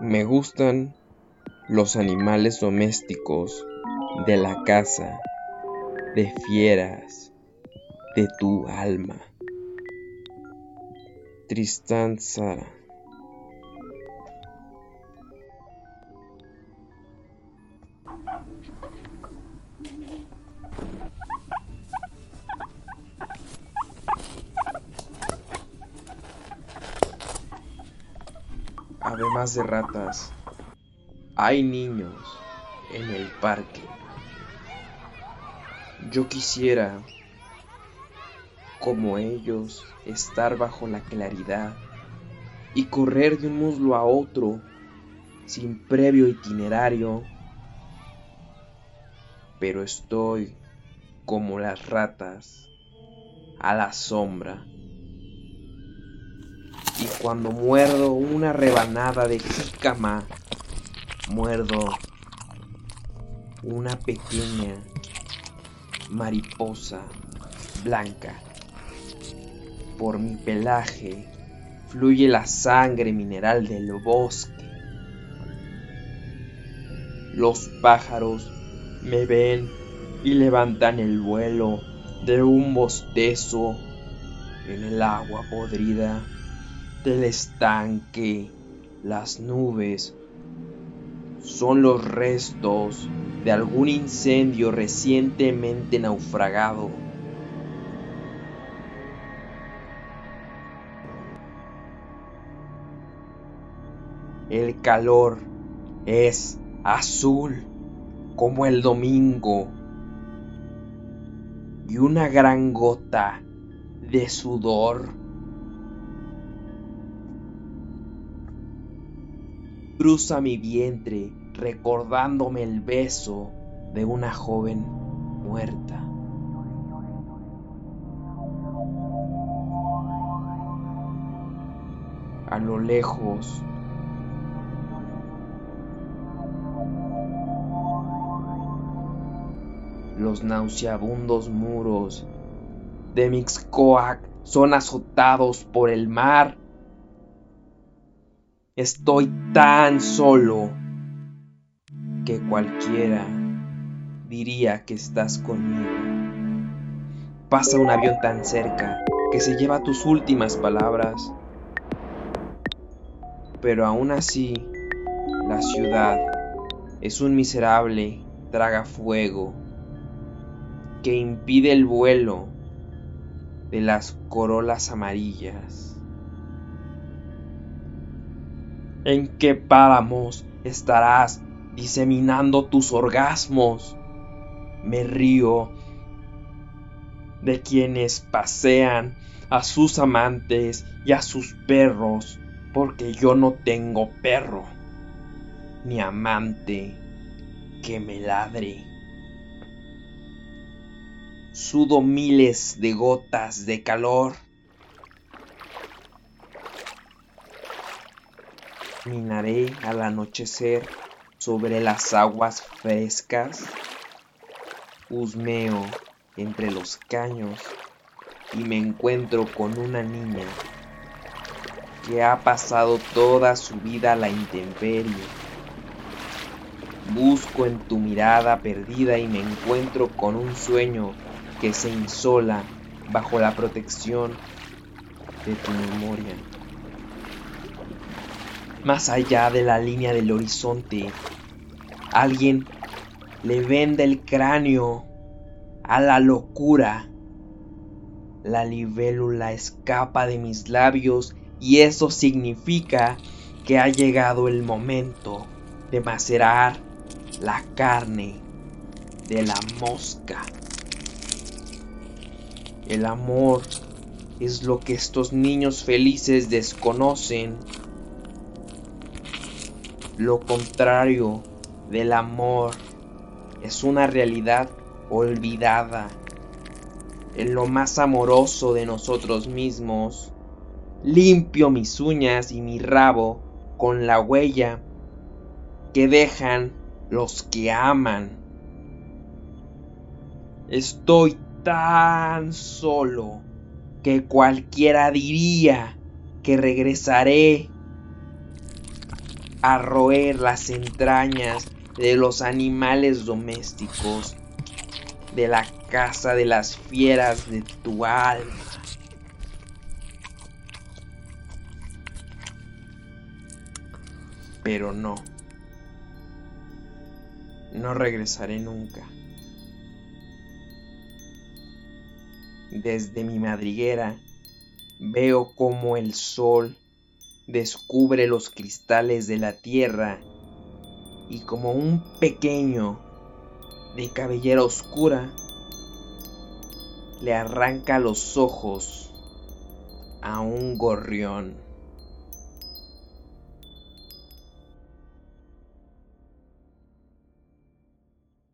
Me gustan los animales domésticos de la casa, de fieras, de tu alma. Tristán Sara. Además de ratas, hay niños en el parque. Yo quisiera, como ellos, estar bajo la claridad y correr de un muslo a otro sin previo itinerario. Pero estoy como las ratas a la sombra cuando muerdo una rebanada de jícama, muerdo una pequeña mariposa blanca. Por mi pelaje fluye la sangre mineral del bosque. Los pájaros me ven y levantan el vuelo de un bostezo en el agua podrida del estanque, las nubes, son los restos de algún incendio recientemente naufragado. El calor es azul como el domingo y una gran gota de sudor cruza mi vientre recordándome el beso de una joven muerta. A lo lejos, los nauseabundos muros de Mixcoac son azotados por el mar Estoy tan solo que cualquiera diría que estás conmigo. Pasa un avión tan cerca que se lleva tus últimas palabras. Pero aún así, la ciudad es un miserable traga fuego que impide el vuelo de las corolas amarillas. ¿En qué páramos estarás diseminando tus orgasmos? Me río de quienes pasean a sus amantes y a sus perros, porque yo no tengo perro, ni amante que me ladre. Sudo miles de gotas de calor Caminaré al anochecer sobre las aguas frescas. Husmeo entre los caños y me encuentro con una niña que ha pasado toda su vida a la intemperie. Busco en tu mirada perdida y me encuentro con un sueño que se insola bajo la protección de tu memoria más allá de la línea del horizonte. Alguien le vende el cráneo a la locura. La libélula escapa de mis labios y eso significa que ha llegado el momento de macerar la carne de la mosca. El amor es lo que estos niños felices desconocen lo contrario del amor es una realidad olvidada. En lo más amoroso de nosotros mismos, limpio mis uñas y mi rabo con la huella que dejan los que aman. Estoy tan solo que cualquiera diría que regresaré a roer las entrañas de los animales domésticos, de la casa de las fieras de tu alma. Pero no, no regresaré nunca. Desde mi madriguera veo como el sol descubre los cristales de la tierra y como un pequeño de cabellera oscura le arranca los ojos a un gorrión.